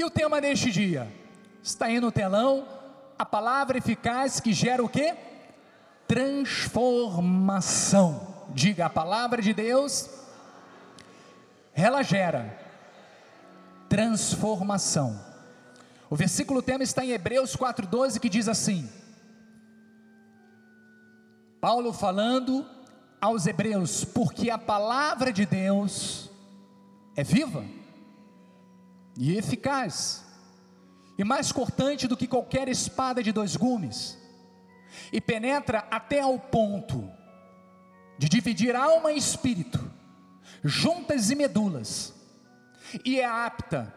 E o tema deste dia? Está aí no telão, a palavra eficaz que gera o que? Transformação. Diga a palavra de Deus, ela gera transformação. O versículo tema está em Hebreus 4,12 que diz assim: Paulo falando aos Hebreus, porque a palavra de Deus é viva e eficaz, e mais cortante do que qualquer espada de dois gumes, e penetra até ao ponto de dividir alma e espírito, juntas e medulas, e é apta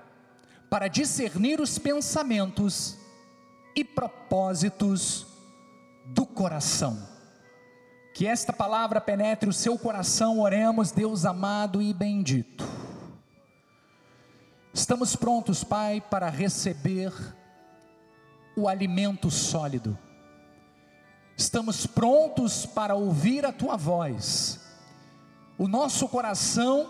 para discernir os pensamentos e propósitos do coração. Que esta palavra penetre o seu coração, oremos, Deus amado e bendito. Estamos prontos, Pai, para receber o alimento sólido. Estamos prontos para ouvir a tua voz. O nosso coração,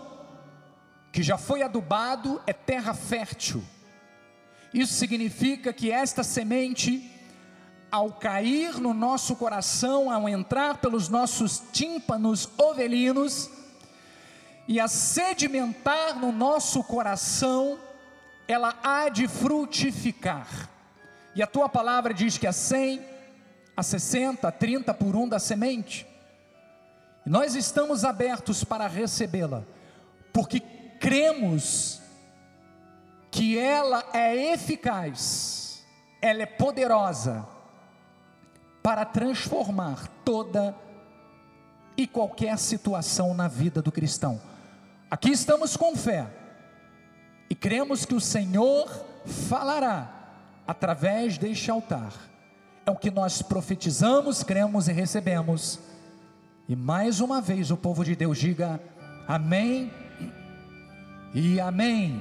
que já foi adubado, é terra fértil. Isso significa que esta semente ao cair no nosso coração, ao entrar pelos nossos tímpanos ovelinos e a sedimentar no nosso coração, ela há de frutificar. E a tua palavra diz que a 100, a 60, a 30 por um da semente. E nós estamos abertos para recebê-la, porque cremos que ela é eficaz, ela é poderosa para transformar toda e qualquer situação na vida do cristão. Aqui estamos com fé e cremos que o Senhor falará através deste altar. É o que nós profetizamos, cremos e recebemos. E mais uma vez o povo de Deus diga amém e amém.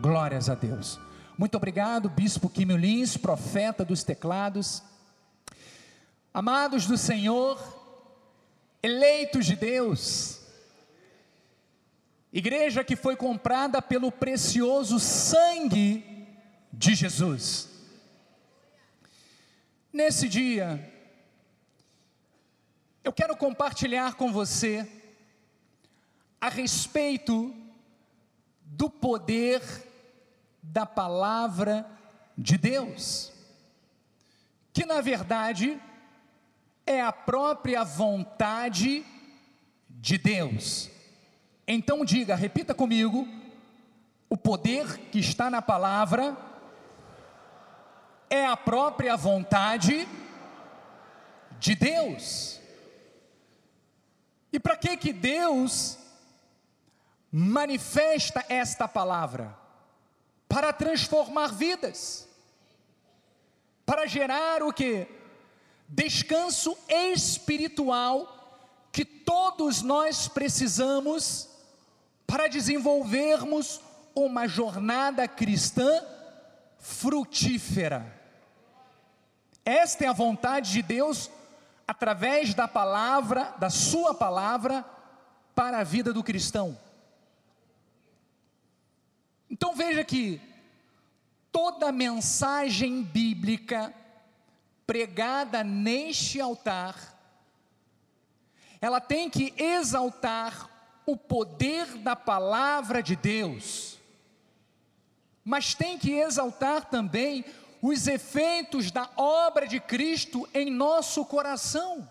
Glórias a Deus. Muito obrigado, Bispo Quimio Lins, profeta dos teclados. Amados do Senhor, eleitos de Deus, igreja que foi comprada pelo precioso sangue de Jesus. Nesse dia, eu quero compartilhar com você a respeito do poder da palavra de Deus, que na verdade é a própria vontade de Deus. Então diga, repita comigo: o poder que está na palavra é a própria vontade de Deus. E para que que Deus manifesta esta palavra? Para transformar vidas. Para gerar o que? descanso espiritual que todos nós precisamos para desenvolvermos uma jornada cristã frutífera. Esta é a vontade de Deus através da palavra, da Sua palavra, para a vida do cristão. Então veja que toda mensagem bíblica pregada neste altar, ela tem que exaltar o poder da palavra de Deus, mas tem que exaltar também os efeitos da obra de Cristo em nosso coração.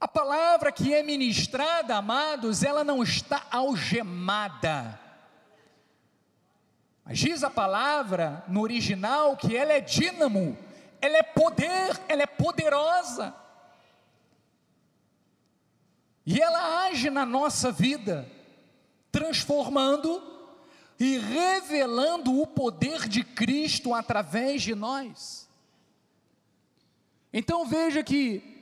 A palavra que é ministrada, amados, ela não está algemada mas diz a palavra no original que ela é dínamo, ela é poder, ela é poderosa. E ela age na nossa vida, transformando e revelando o poder de Cristo através de nós. Então veja que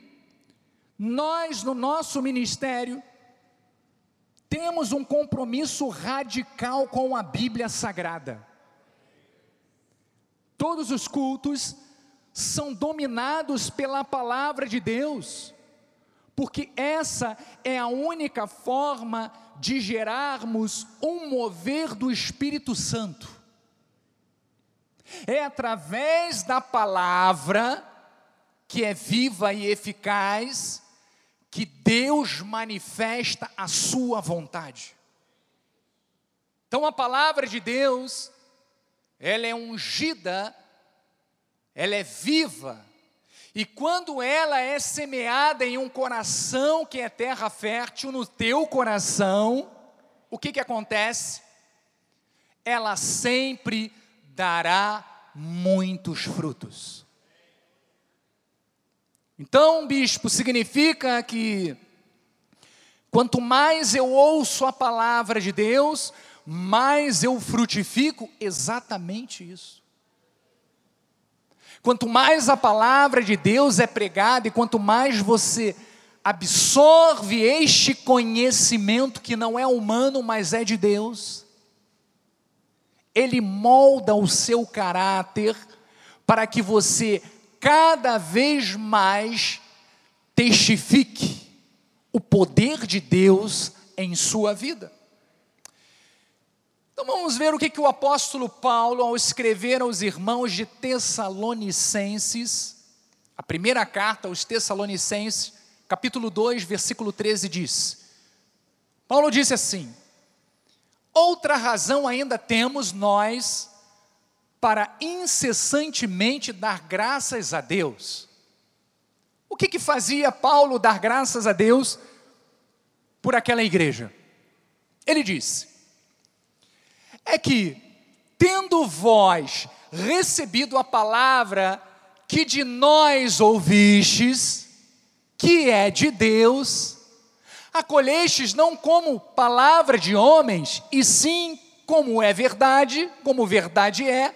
nós no nosso ministério temos um compromisso radical com a Bíblia Sagrada. Todos os cultos são dominados pela palavra de Deus, porque essa é a única forma de gerarmos um mover do Espírito Santo. É através da palavra, que é viva e eficaz, que Deus manifesta a sua vontade. Então a palavra de Deus, ela é ungida, ela é viva, e quando ela é semeada em um coração que é terra fértil, no teu coração, o que, que acontece? Ela sempre dará muitos frutos. Então, bispo, significa que quanto mais eu ouço a palavra de Deus, mais eu frutifico exatamente isso. Quanto mais a palavra de Deus é pregada e quanto mais você absorve este conhecimento que não é humano, mas é de Deus, ele molda o seu caráter para que você cada vez mais testifique o poder de Deus em sua vida. Então vamos ver o que, que o apóstolo Paulo, ao escrever aos irmãos de Tessalonicenses, a primeira carta aos Tessalonicenses, capítulo 2, versículo 13, diz: Paulo disse assim: Outra razão ainda temos nós para incessantemente dar graças a Deus. O que, que fazia Paulo dar graças a Deus por aquela igreja? Ele disse: é que, tendo vós recebido a palavra que de nós ouvistes, que é de Deus, acolhestes não como palavra de homens, e sim como é verdade, como verdade é,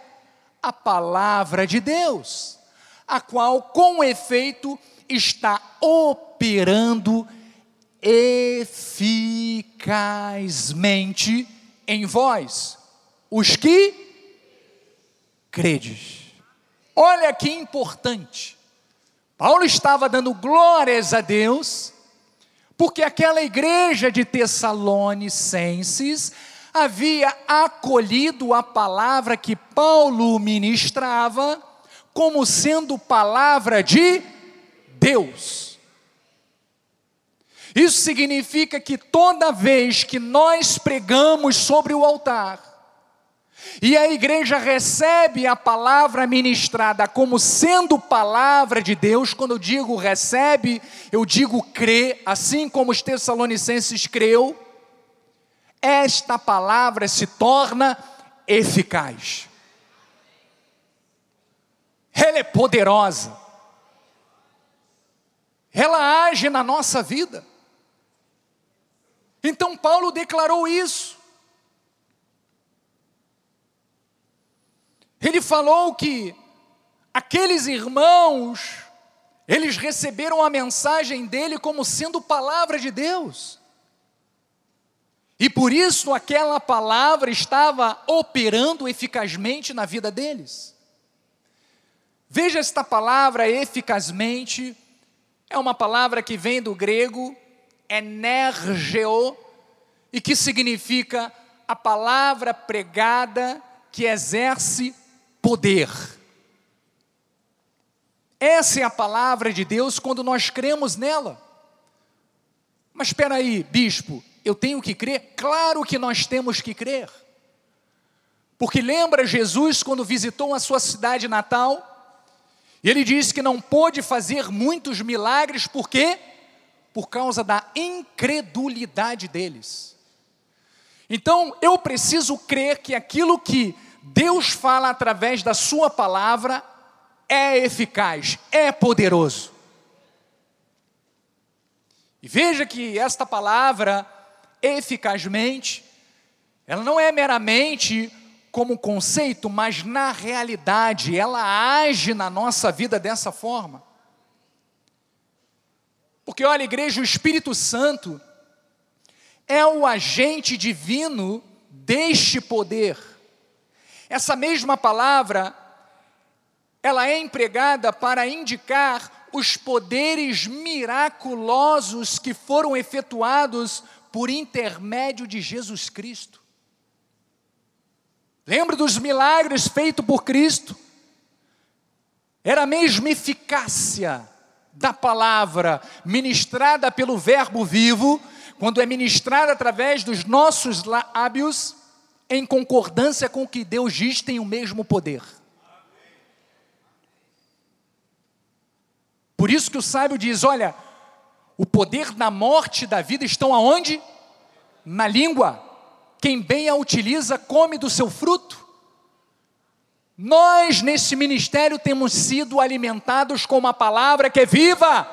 a palavra de Deus, a qual com efeito está operando eficazmente em vós os que credes. Olha que importante. Paulo estava dando glórias a Deus, porque aquela igreja de Tessalonicenses havia acolhido a palavra que Paulo ministrava como sendo palavra de Deus. Isso significa que toda vez que nós pregamos sobre o altar, e a igreja recebe a palavra ministrada como sendo palavra de Deus. Quando eu digo recebe, eu digo crê, assim como os Tessalonicenses creu. Esta palavra se torna eficaz. Ela é poderosa. Ela age na nossa vida. Então Paulo declarou isso. Ele falou que aqueles irmãos, eles receberam a mensagem dele como sendo palavra de Deus. E por isso aquela palavra estava operando eficazmente na vida deles. Veja esta palavra eficazmente, é uma palavra que vem do grego energeo e que significa a palavra pregada que exerce poder. Essa é a palavra de Deus quando nós cremos nela. Mas espera aí, bispo, eu tenho que crer? Claro que nós temos que crer. Porque lembra Jesus quando visitou a sua cidade natal? E ele disse que não pôde fazer muitos milagres, por quê? Por causa da incredulidade deles. Então, eu preciso crer que aquilo que Deus fala através da Sua palavra, é eficaz, é poderoso. E veja que esta palavra, eficazmente, ela não é meramente como conceito, mas na realidade, ela age na nossa vida dessa forma. Porque olha, igreja, o Espírito Santo é o agente divino deste poder. Essa mesma palavra, ela é empregada para indicar os poderes miraculosos que foram efetuados por intermédio de Jesus Cristo. Lembra dos milagres feitos por Cristo? Era a mesma eficácia da palavra ministrada pelo Verbo vivo, quando é ministrada através dos nossos lábios, em concordância com o que Deus diz, tem o mesmo poder. Por isso que o sábio diz: olha, o poder da morte e da vida estão aonde? Na língua. Quem bem a utiliza, come do seu fruto. Nós, nesse ministério, temos sido alimentados com uma palavra que é viva,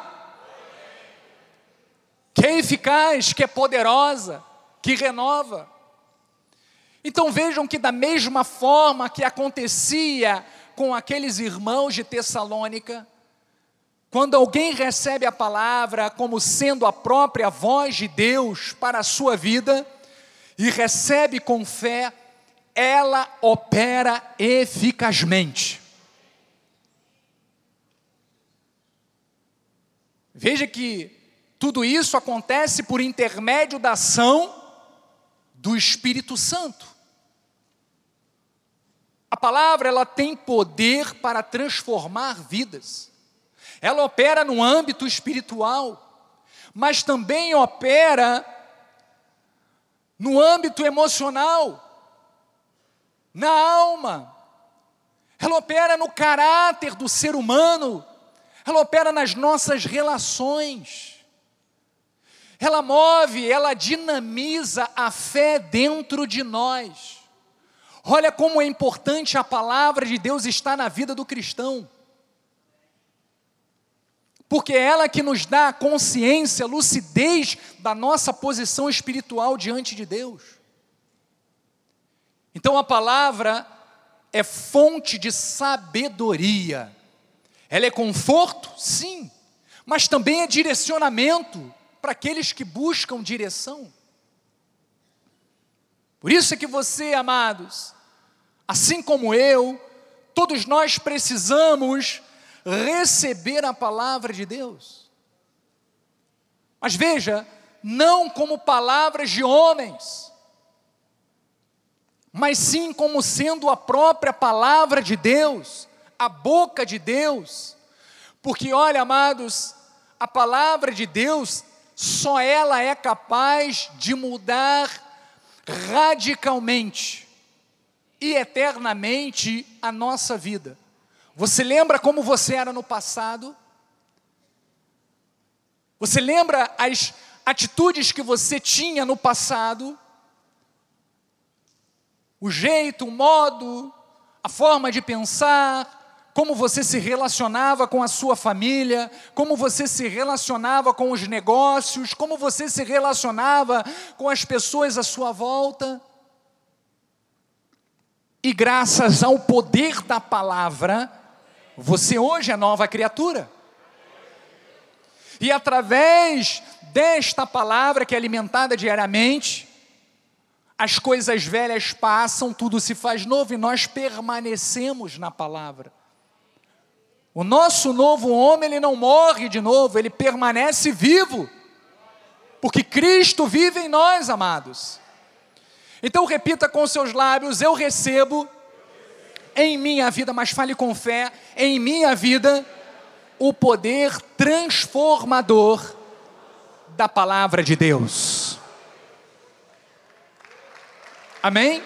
que é eficaz, que é poderosa, que renova. Então vejam que, da mesma forma que acontecia com aqueles irmãos de Tessalônica, quando alguém recebe a palavra como sendo a própria voz de Deus para a sua vida e recebe com fé, ela opera eficazmente. Veja que tudo isso acontece por intermédio da ação do Espírito Santo. A palavra ela tem poder para transformar vidas. Ela opera no âmbito espiritual, mas também opera no âmbito emocional, na alma. Ela opera no caráter do ser humano, ela opera nas nossas relações. Ela move, ela dinamiza a fé dentro de nós. Olha como é importante a palavra de Deus estar na vida do cristão porque é ela que nos dá consciência, lucidez da nossa posição espiritual diante de Deus. Então a palavra é fonte de sabedoria. Ela é conforto? Sim, mas também é direcionamento para aqueles que buscam direção. Por isso é que você, amados, assim como eu, todos nós precisamos receber a palavra de Deus. Mas veja, não como palavras de homens, mas sim como sendo a própria palavra de Deus, a boca de Deus. Porque olha, amados, a palavra de Deus, só ela é capaz de mudar radicalmente e eternamente a nossa vida. Você lembra como você era no passado? Você lembra as atitudes que você tinha no passado? O jeito, o modo, a forma de pensar, como você se relacionava com a sua família, como você se relacionava com os negócios, como você se relacionava com as pessoas à sua volta. E graças ao poder da palavra, você hoje é nova criatura. E através desta palavra que é alimentada diariamente, as coisas velhas passam, tudo se faz novo e nós permanecemos na palavra. O nosso novo homem, ele não morre de novo, ele permanece vivo, porque Cristo vive em nós, amados. Então repita com seus lábios: Eu recebo em minha vida, mas fale com fé, em minha vida, o poder transformador da palavra de Deus. Amém?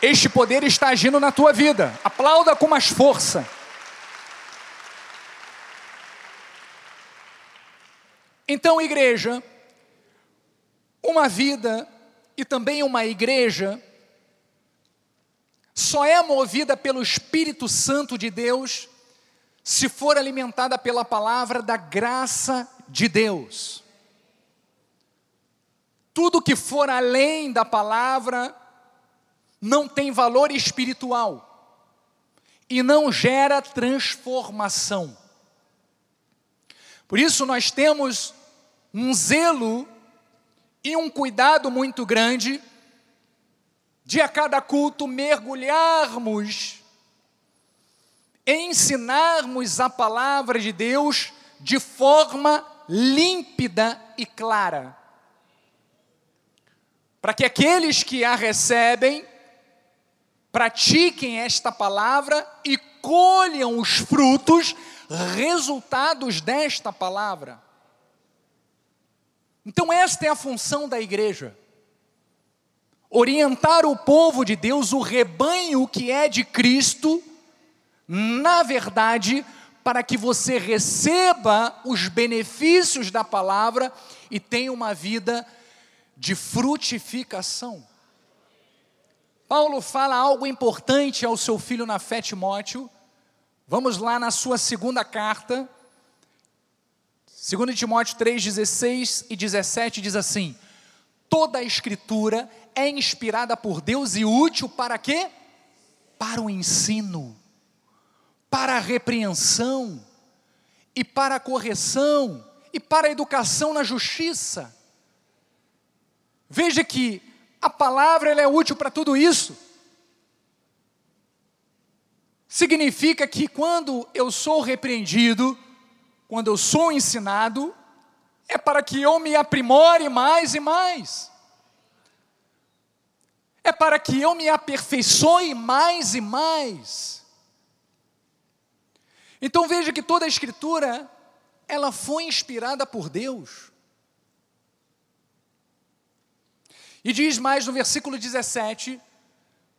Este poder está agindo na tua vida. Aplauda com mais força. Então, igreja, uma vida e também uma igreja só é movida pelo Espírito Santo de Deus se for alimentada pela palavra da graça de Deus. Tudo que for além da palavra não tem valor espiritual e não gera transformação. Por isso nós temos um zelo e um cuidado muito grande de a cada culto mergulharmos ensinarmos a palavra de Deus de forma límpida e clara. Para que aqueles que a recebem pratiquem esta palavra e colham os frutos, resultados desta palavra. Então, esta é a função da igreja orientar o povo de Deus, o rebanho que é de Cristo, na verdade, para que você receba os benefícios da palavra e tenha uma vida de frutificação. Paulo fala algo importante ao seu filho na fé Timóteo. Vamos lá na sua segunda carta. 2 Timóteo 3, 16 e 17 diz assim: Toda a escritura é inspirada por Deus e útil para quê? Para o ensino, para a repreensão, e para a correção, e para a educação na justiça. Veja que a palavra é útil para tudo isso. Significa que quando eu sou repreendido, quando eu sou ensinado, é para que eu me aprimore mais e mais é para que eu me aperfeiçoe mais e mais. Então veja que toda a escritura, ela foi inspirada por Deus. E diz mais no versículo 17: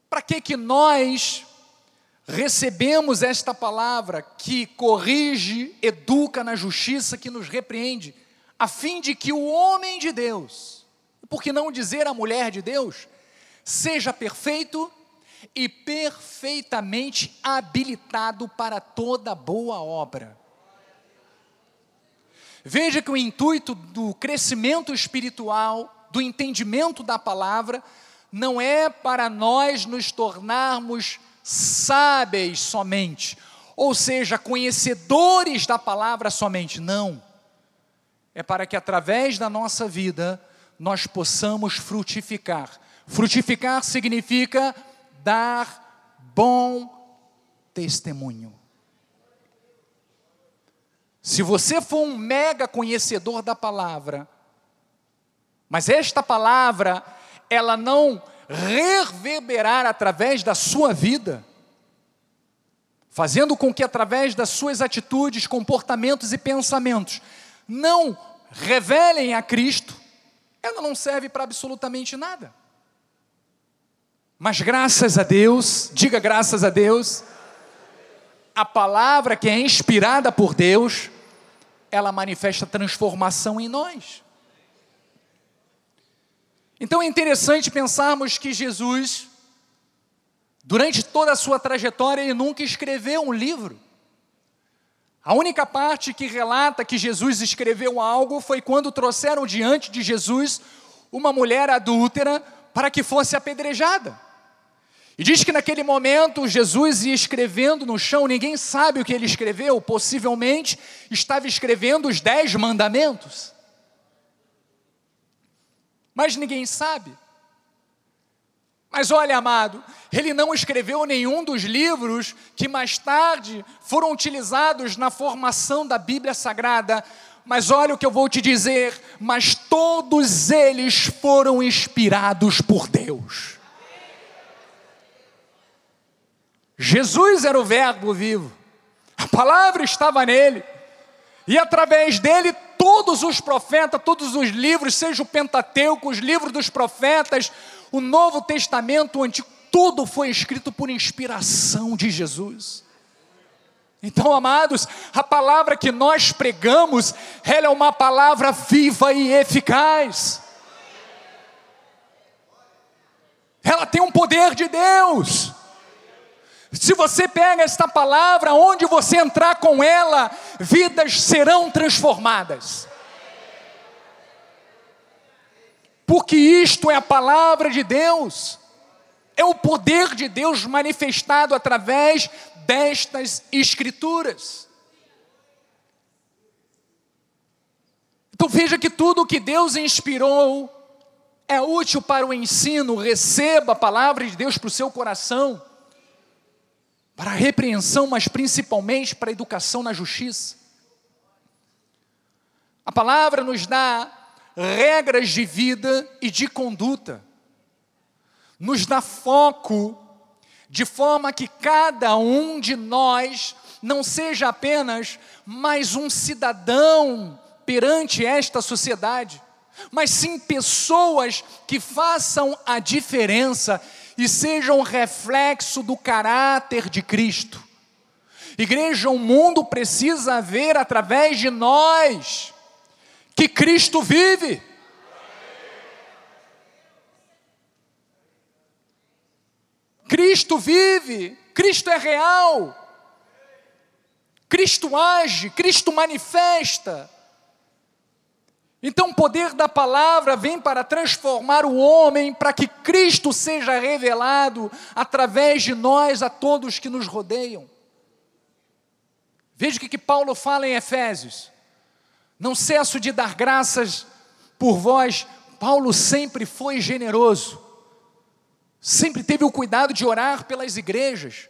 para que que nós recebemos esta palavra que corrige, educa na justiça, que nos repreende, a fim de que o homem de Deus, por que não dizer a mulher de Deus, seja perfeito e perfeitamente habilitado para toda boa obra. Veja que o intuito do crescimento espiritual, do entendimento da palavra, não é para nós nos tornarmos sábeis somente, ou seja, conhecedores da palavra somente, não. É para que através da nossa vida nós possamos frutificar Frutificar significa dar bom testemunho. Se você for um mega conhecedor da palavra, mas esta palavra, ela não reverberar através da sua vida, fazendo com que através das suas atitudes, comportamentos e pensamentos não revelem a Cristo, ela não serve para absolutamente nada. Mas graças a Deus, diga graças a Deus, a palavra que é inspirada por Deus, ela manifesta transformação em nós. Então é interessante pensarmos que Jesus, durante toda a sua trajetória, ele nunca escreveu um livro. A única parte que relata que Jesus escreveu algo foi quando trouxeram diante de Jesus uma mulher adúltera para que fosse apedrejada. E diz que naquele momento Jesus ia escrevendo no chão, ninguém sabe o que ele escreveu, possivelmente estava escrevendo os dez mandamentos. Mas ninguém sabe. Mas olha, amado, ele não escreveu nenhum dos livros que mais tarde foram utilizados na formação da Bíblia Sagrada. Mas olha o que eu vou te dizer: mas todos eles foram inspirados por Deus. Jesus era o Verbo vivo, a palavra estava nele, e através dele todos os profetas, todos os livros, seja o Pentateuco, os livros dos profetas, o Novo Testamento, o Antigo, tudo foi escrito por inspiração de Jesus. Então, amados, a palavra que nós pregamos, ela é uma palavra viva e eficaz. Ela tem um poder de Deus. Se você pega esta palavra, onde você entrar com ela, vidas serão transformadas. Porque isto é a palavra de Deus, é o poder de Deus manifestado através destas Escrituras. Então veja que tudo o que Deus inspirou é útil para o ensino, receba a palavra de Deus para o seu coração para a repreensão, mas principalmente para a educação na justiça. A palavra nos dá regras de vida e de conduta, nos dá foco, de forma que cada um de nós não seja apenas mais um cidadão perante esta sociedade, mas sim pessoas que façam a diferença e sejam reflexo do caráter de Cristo. Igreja, o mundo precisa ver através de nós que Cristo vive. Cristo vive, Cristo é real, Cristo age, Cristo manifesta. Então, o poder da palavra vem para transformar o homem, para que Cristo seja revelado através de nós a todos que nos rodeiam. Veja o que, que Paulo fala em Efésios. Não cesso de dar graças por vós. Paulo sempre foi generoso, sempre teve o cuidado de orar pelas igrejas,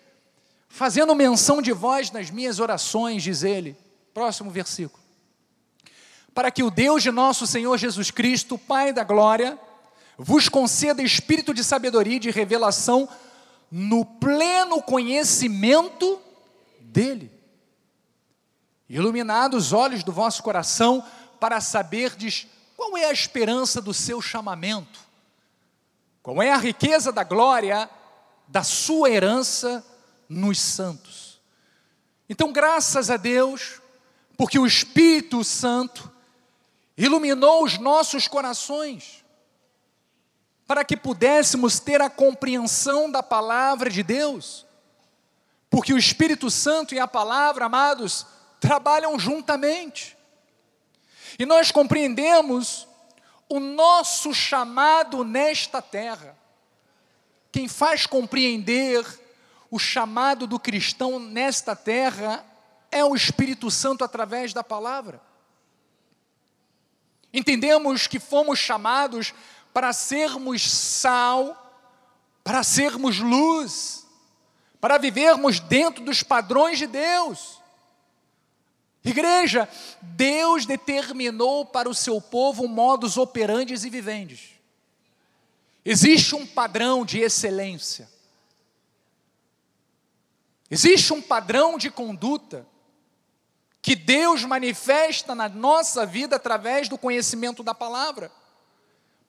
fazendo menção de vós nas minhas orações, diz ele. Próximo versículo para que o Deus de nosso Senhor Jesus Cristo, Pai da glória, vos conceda espírito de sabedoria e de revelação no pleno conhecimento dele. Iluminados os olhos do vosso coração para saberdes qual é a esperança do seu chamamento, qual é a riqueza da glória da sua herança nos santos. Então, graças a Deus, porque o Espírito Santo iluminou os nossos corações, para que pudéssemos ter a compreensão da palavra de Deus, porque o Espírito Santo e a palavra, amados, trabalham juntamente, e nós compreendemos o nosso chamado nesta terra. Quem faz compreender o chamado do cristão nesta terra é o Espírito Santo através da palavra. Entendemos que fomos chamados para sermos sal, para sermos luz, para vivermos dentro dos padrões de Deus. Igreja, Deus determinou para o seu povo modos operantes e viventes. Existe um padrão de excelência. Existe um padrão de conduta que Deus manifesta na nossa vida através do conhecimento da palavra.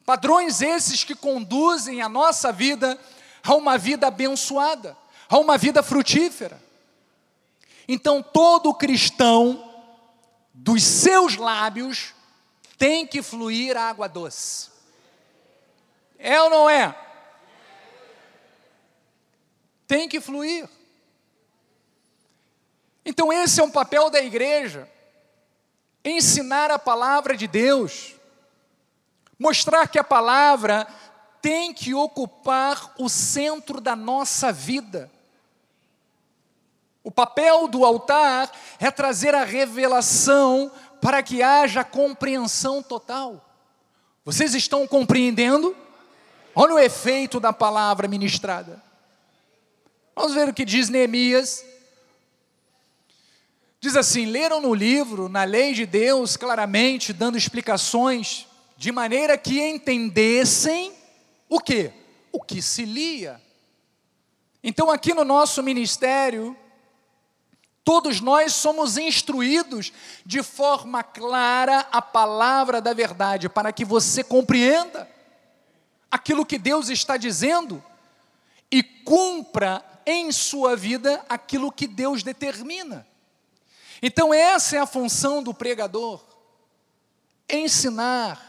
Padrões esses que conduzem a nossa vida a uma vida abençoada, a uma vida frutífera. Então, todo cristão, dos seus lábios, tem que fluir água doce. É ou não é? Tem que fluir. Então, esse é um papel da igreja: ensinar a palavra de Deus, mostrar que a palavra tem que ocupar o centro da nossa vida. O papel do altar é trazer a revelação para que haja compreensão total. Vocês estão compreendendo? Olha o efeito da palavra ministrada. Vamos ver o que diz Neemias Diz assim: leram no livro, na lei de Deus, claramente, dando explicações, de maneira que entendessem o que? O que se lia. Então, aqui no nosso ministério, todos nós somos instruídos de forma clara a palavra da verdade, para que você compreenda aquilo que Deus está dizendo e cumpra em sua vida aquilo que Deus determina. Então, essa é a função do pregador: ensinar,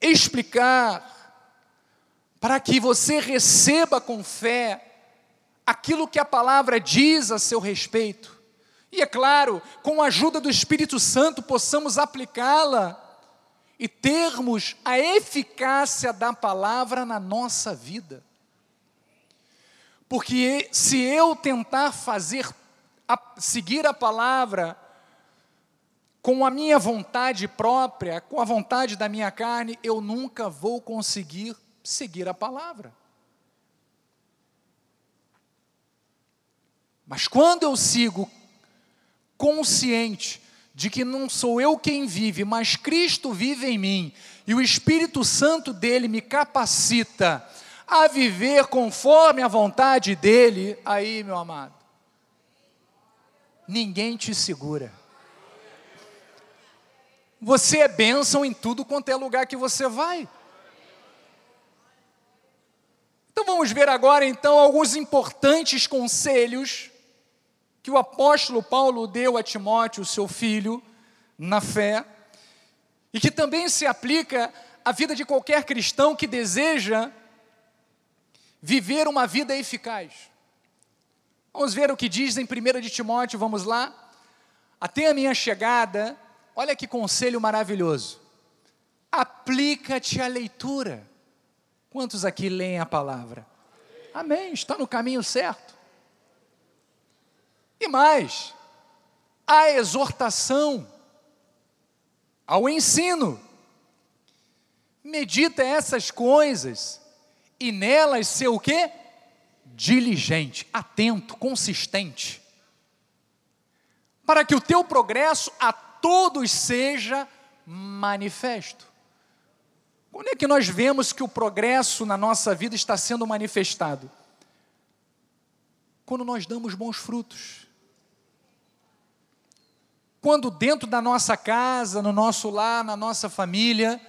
explicar, para que você receba com fé aquilo que a palavra diz a seu respeito. E é claro, com a ajuda do Espírito Santo, possamos aplicá-la e termos a eficácia da palavra na nossa vida. Porque se eu tentar fazer a seguir a palavra com a minha vontade própria, com a vontade da minha carne, eu nunca vou conseguir seguir a palavra. Mas quando eu sigo consciente de que não sou eu quem vive, mas Cristo vive em mim, e o Espírito Santo dele me capacita a viver conforme a vontade dele, aí, meu amado, ninguém te segura. Você é bênção em tudo quanto é lugar que você vai. Então vamos ver agora então alguns importantes conselhos que o apóstolo Paulo deu a Timóteo, seu filho, na fé, e que também se aplica à vida de qualquer cristão que deseja viver uma vida eficaz. Vamos ver o que diz em 1 de Timóteo, vamos lá. Até a minha chegada, olha que conselho maravilhoso. Aplica-te à leitura. Quantos aqui leem a palavra? Amém, está no caminho certo. E mais, a exortação, ao ensino. Medita essas coisas e nelas ser o quê? Diligente, atento, consistente. Para que o teu progresso a todos seja manifesto. Quando é que nós vemos que o progresso na nossa vida está sendo manifestado? Quando nós damos bons frutos. Quando dentro da nossa casa, no nosso lar, na nossa família,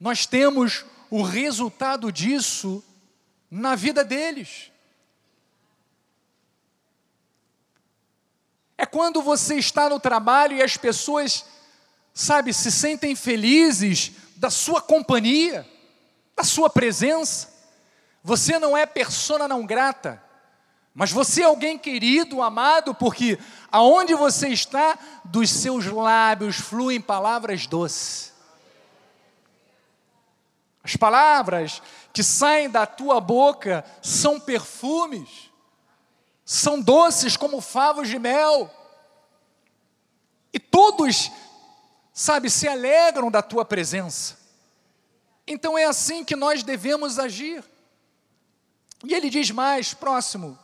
nós temos o resultado disso na vida deles. É quando você está no trabalho e as pessoas, sabe, se sentem felizes da sua companhia, da sua presença. Você não é persona não grata, mas você é alguém querido, amado, porque aonde você está, dos seus lábios fluem palavras doces. As palavras que saem da tua boca são perfumes, são doces como favos de mel. E todos, sabe, se alegram da tua presença. Então é assim que nós devemos agir. E ele diz mais, próximo: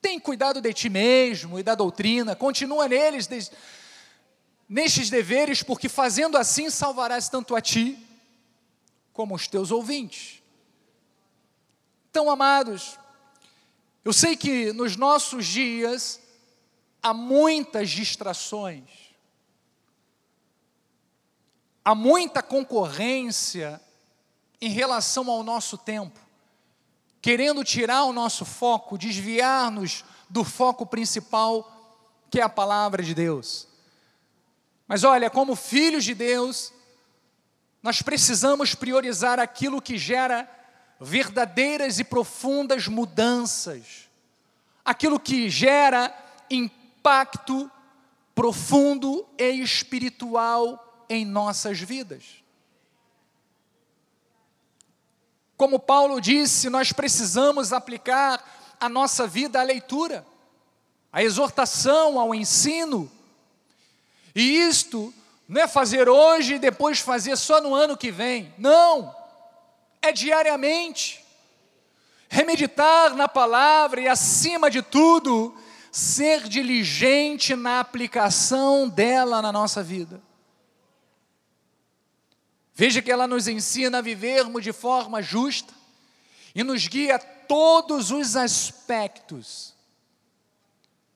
tem cuidado de ti mesmo e da doutrina, continua neles, nestes deveres, porque fazendo assim salvarás tanto a ti como os teus ouvintes. Então, amados, eu sei que nos nossos dias há muitas distrações, há muita concorrência em relação ao nosso tempo, querendo tirar o nosso foco, desviar-nos do foco principal, que é a palavra de Deus. Mas olha, como filhos de Deus, nós precisamos priorizar aquilo que gera verdadeiras e profundas mudanças, aquilo que gera impacto profundo e espiritual em nossas vidas. Como Paulo disse, nós precisamos aplicar a nossa vida à leitura, à exortação, ao ensino, e isto não é fazer hoje e depois fazer só no ano que vem. Não. É diariamente. Remeditar na palavra e, acima de tudo, ser diligente na aplicação dela na nossa vida. Veja que ela nos ensina a vivermos de forma justa e nos guia todos os aspectos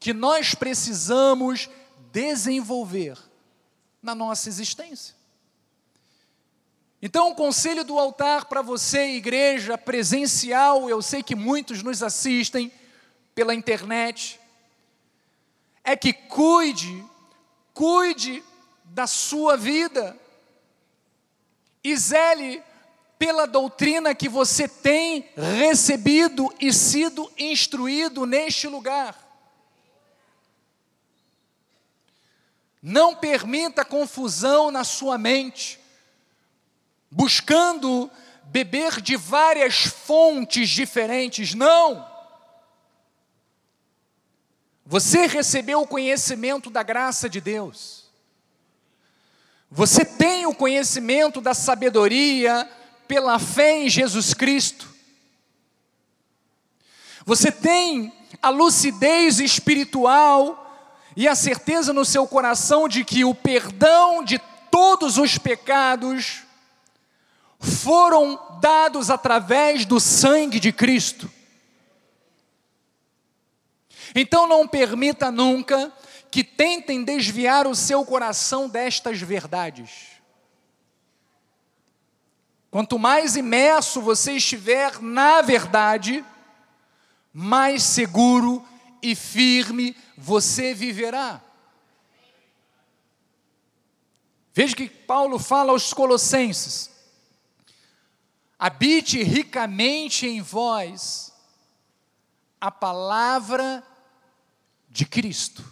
que nós precisamos desenvolver na nossa existência. Então, o conselho do altar para você, igreja presencial, eu sei que muitos nos assistem pela internet, é que cuide, cuide da sua vida e zele pela doutrina que você tem recebido e sido instruído neste lugar. Não permita confusão na sua mente, buscando beber de várias fontes diferentes. Não! Você recebeu o conhecimento da graça de Deus. Você tem o conhecimento da sabedoria pela fé em Jesus Cristo. Você tem a lucidez espiritual e a certeza no seu coração de que o perdão de todos os pecados foram dados através do sangue de Cristo. Então não permita nunca que tentem desviar o seu coração destas verdades. Quanto mais imerso você estiver na verdade, mais seguro e firme você viverá. Veja que Paulo fala aos Colossenses: habite ricamente em vós a palavra de Cristo.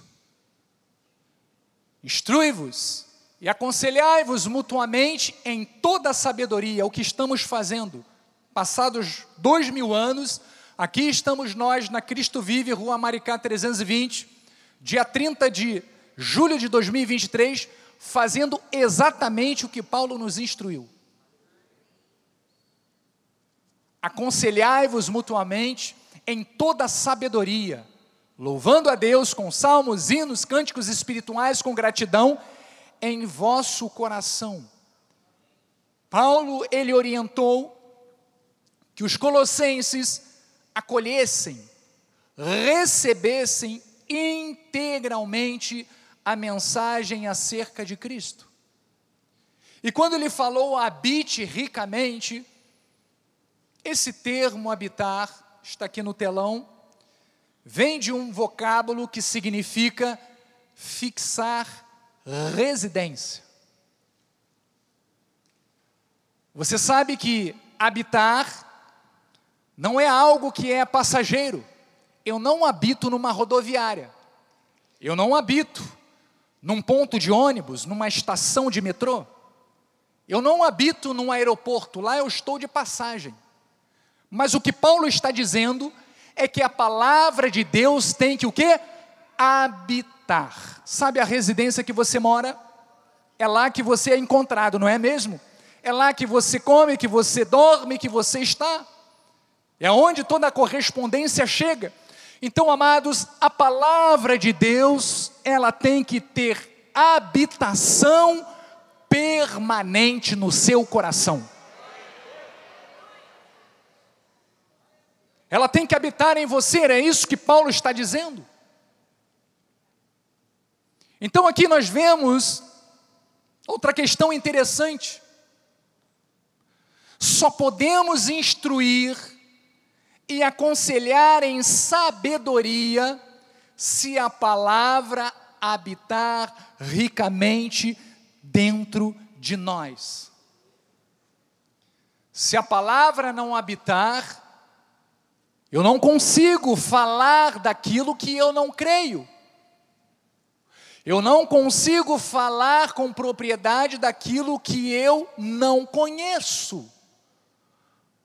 Instrui-vos e aconselhai-vos mutuamente em toda a sabedoria, o que estamos fazendo. Passados dois mil anos, aqui estamos nós na Cristo Vive, Rua Maricá 320, dia 30 de julho de 2023, fazendo exatamente o que Paulo nos instruiu. Aconselhai-vos mutuamente em toda a sabedoria, louvando a Deus com salmos, hinos, cânticos espirituais com gratidão em vosso coração. Paulo, ele orientou que os colossenses acolhessem, recebessem integralmente a mensagem acerca de Cristo. E quando ele falou habite ricamente, esse termo habitar está aqui no telão, vem de um vocábulo que significa fixar residência. Você sabe que habitar não é algo que é passageiro. Eu não habito numa rodoviária. Eu não habito num ponto de ônibus, numa estação de metrô. Eu não habito num aeroporto, lá eu estou de passagem. Mas o que Paulo está dizendo é que a palavra de Deus tem que o quê? Habitar. Sabe a residência que você mora? É lá que você é encontrado, não é mesmo? É lá que você come, que você dorme, que você está. É onde toda a correspondência chega. Então, amados, a palavra de Deus, ela tem que ter habitação permanente no seu coração. Ela tem que habitar em você, é isso que Paulo está dizendo. Então aqui nós vemos outra questão interessante. Só podemos instruir e aconselhar em sabedoria se a palavra habitar ricamente dentro de nós. Se a palavra não habitar, eu não consigo falar daquilo que eu não creio. Eu não consigo falar com propriedade daquilo que eu não conheço.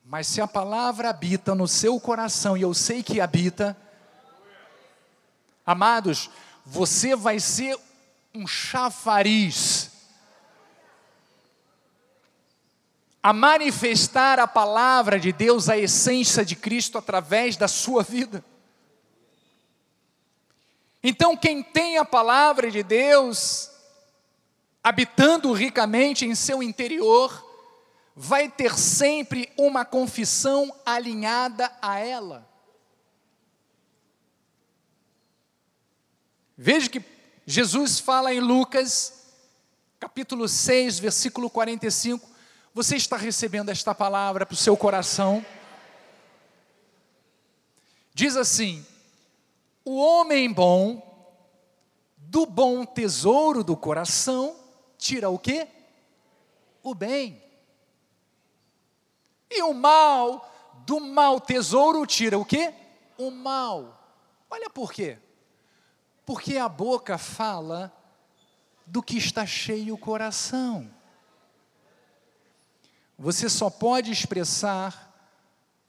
Mas se a palavra habita no seu coração, e eu sei que habita, amados, você vai ser um chafariz a manifestar a palavra de Deus, a essência de Cristo através da sua vida. Então, quem tem a palavra de Deus habitando ricamente em seu interior, vai ter sempre uma confissão alinhada a ela. Veja que Jesus fala em Lucas, capítulo 6, versículo 45, você está recebendo esta palavra para o seu coração? Diz assim: o homem bom, do bom tesouro do coração, tira o quê? O bem. E o mal, do mau tesouro, tira o quê? O mal. Olha por quê? Porque a boca fala do que está cheio o coração. Você só pode expressar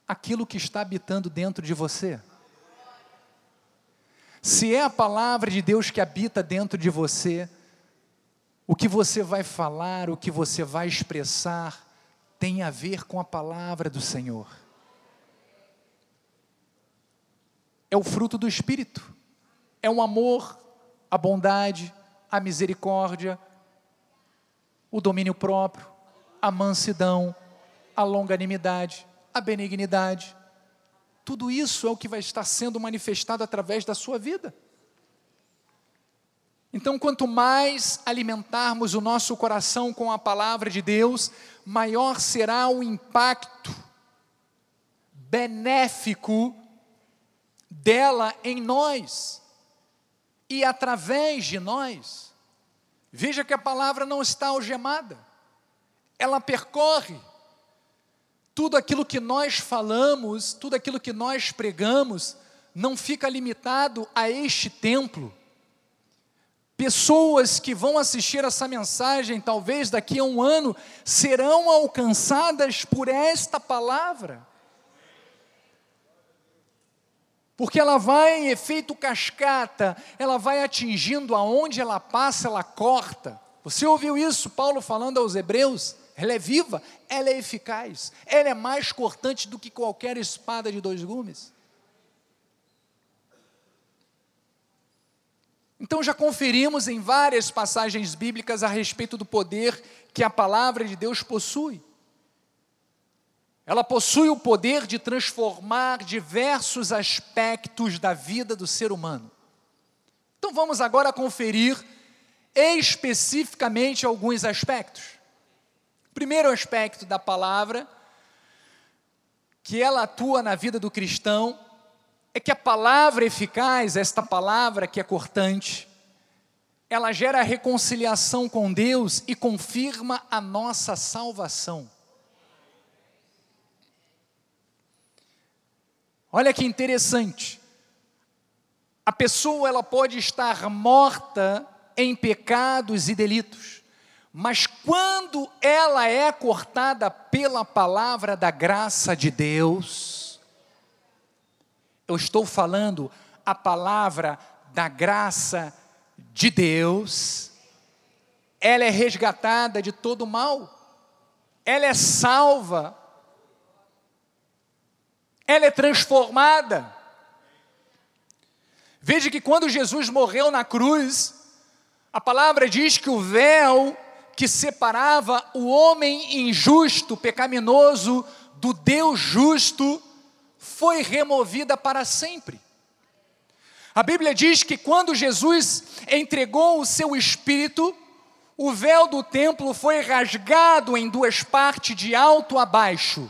aquilo que está habitando dentro de você. Se é a palavra de Deus que habita dentro de você, o que você vai falar, o que você vai expressar, tem a ver com a palavra do Senhor. é o fruto do Espírito, é o amor, a bondade, a misericórdia, o domínio próprio, a mansidão, a longanimidade, a benignidade. Tudo isso é o que vai estar sendo manifestado através da sua vida. Então, quanto mais alimentarmos o nosso coração com a palavra de Deus, maior será o impacto benéfico dela em nós e através de nós. Veja que a palavra não está algemada, ela percorre tudo aquilo que nós falamos, tudo aquilo que nós pregamos, não fica limitado a este templo. Pessoas que vão assistir essa mensagem, talvez daqui a um ano, serão alcançadas por esta palavra. Porque ela vai em efeito cascata, ela vai atingindo aonde ela passa, ela corta. Você ouviu isso, Paulo falando aos Hebreus? Ela é viva, ela é eficaz, ela é mais cortante do que qualquer espada de dois gumes. Então já conferimos em várias passagens bíblicas a respeito do poder que a palavra de Deus possui. Ela possui o poder de transformar diversos aspectos da vida do ser humano. Então vamos agora conferir especificamente alguns aspectos. Primeiro aspecto da palavra, que ela atua na vida do cristão, é que a palavra eficaz, esta palavra que é cortante, ela gera reconciliação com Deus e confirma a nossa salvação. Olha que interessante. A pessoa ela pode estar morta em pecados e delitos. Mas quando ela é cortada pela palavra da graça de Deus, eu estou falando a palavra da graça de Deus, ela é resgatada de todo mal, ela é salva, ela é transformada. Veja que quando Jesus morreu na cruz, a palavra diz que o véu que separava o homem injusto, pecaminoso, do Deus justo, foi removida para sempre. A Bíblia diz que quando Jesus entregou o seu espírito, o véu do templo foi rasgado em duas partes, de alto a baixo.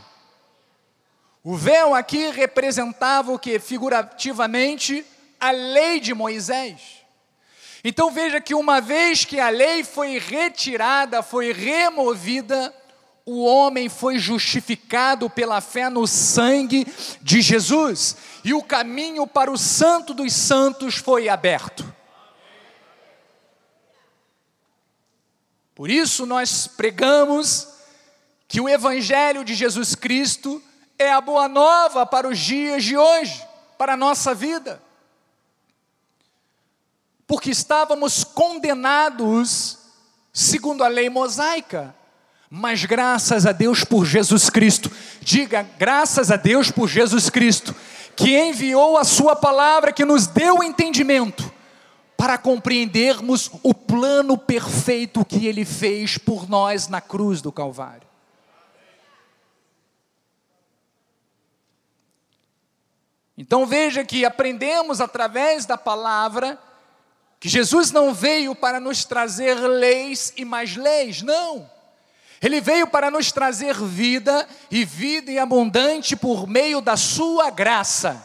O véu aqui representava o que? Figurativamente, a lei de Moisés. Então veja que uma vez que a lei foi retirada, foi removida, o homem foi justificado pela fé no sangue de Jesus, e o caminho para o Santo dos Santos foi aberto. Por isso nós pregamos que o Evangelho de Jesus Cristo é a boa nova para os dias de hoje, para a nossa vida porque estávamos condenados segundo a lei mosaica. Mas graças a Deus por Jesus Cristo, diga graças a Deus por Jesus Cristo, que enviou a Sua palavra, que nos deu entendimento para compreendermos o plano perfeito que Ele fez por nós na cruz do Calvário. Então veja que aprendemos através da palavra que Jesus não veio para nos trazer leis e mais leis, não. Ele veio para nos trazer vida e vida em abundante por meio da sua graça.